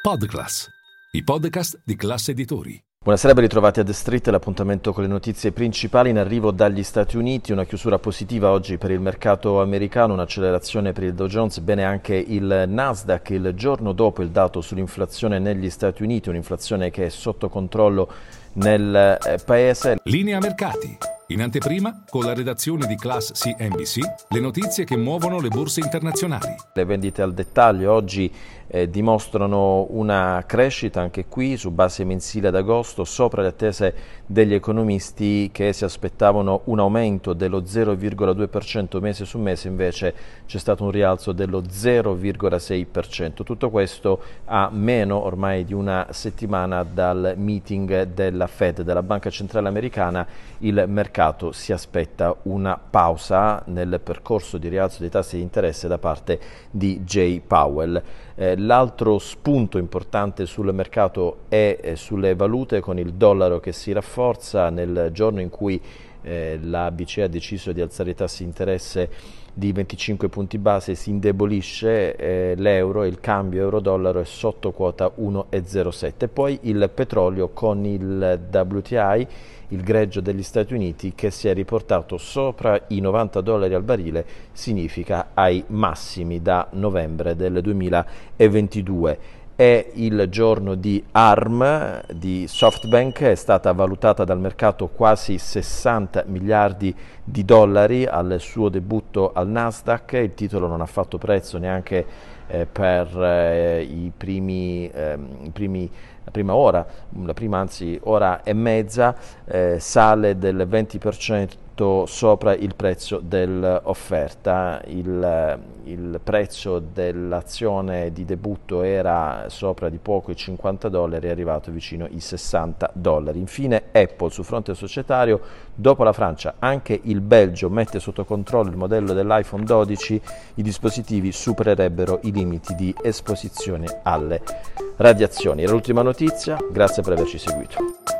Podclass, i podcast di classe editori. Buonasera, ben ritrovati a The Street, l'appuntamento con le notizie principali in arrivo dagli Stati Uniti, una chiusura positiva oggi per il mercato americano, un'accelerazione per il Dow Jones, bene anche il Nasdaq il giorno dopo il dato sull'inflazione negli Stati Uniti, un'inflazione che è sotto controllo nel eh, paese. Linea mercati. In anteprima, con la redazione di Class CNBC, le notizie che muovono le borse internazionali. Le vendite al dettaglio oggi eh, dimostrano una crescita anche qui su base mensile ad agosto sopra le attese degli economisti che si aspettavano un aumento dello 0,2% mese su mese, invece c'è stato un rialzo dello 0,6%. Tutto questo a meno ormai di una settimana dal meeting della Fed, della Banca Centrale Americana, il mercato si aspetta una pausa nel percorso di rialzo dei tassi di interesse da parte di Jay Powell. Eh, l'altro spunto importante sul mercato è eh, sulle valute con il dollaro che si rafforza nel giorno in cui eh, la BCE ha deciso di alzare i tassi di interesse di 25 punti base si indebolisce eh, l'euro, il cambio euro-dollaro è sotto quota 1,07. Poi il petrolio con il WTI, il greggio degli Stati Uniti, che si è riportato sopra i 90 dollari al barile, significa ai massimi da novembre del 2022 è il giorno di ARM di SoftBank, è stata valutata dal mercato quasi 60 miliardi di dollari al suo debutto al Nasdaq, il titolo non ha fatto prezzo neanche eh, per eh, i primi, eh, primi, la prima ora, la prima anzi ora e mezza, eh, sale del 20% sopra il prezzo dell'offerta. Il, il, prezzo dell'azione di debutto era sopra di poco i 50 dollari, è arrivato vicino ai 60 dollari. Infine Apple sul fronte societario, dopo la Francia anche il Belgio mette sotto controllo il modello dell'iPhone 12, i dispositivi supererebbero i limiti di esposizione alle radiazioni. Era l'ultima notizia, grazie per averci seguito.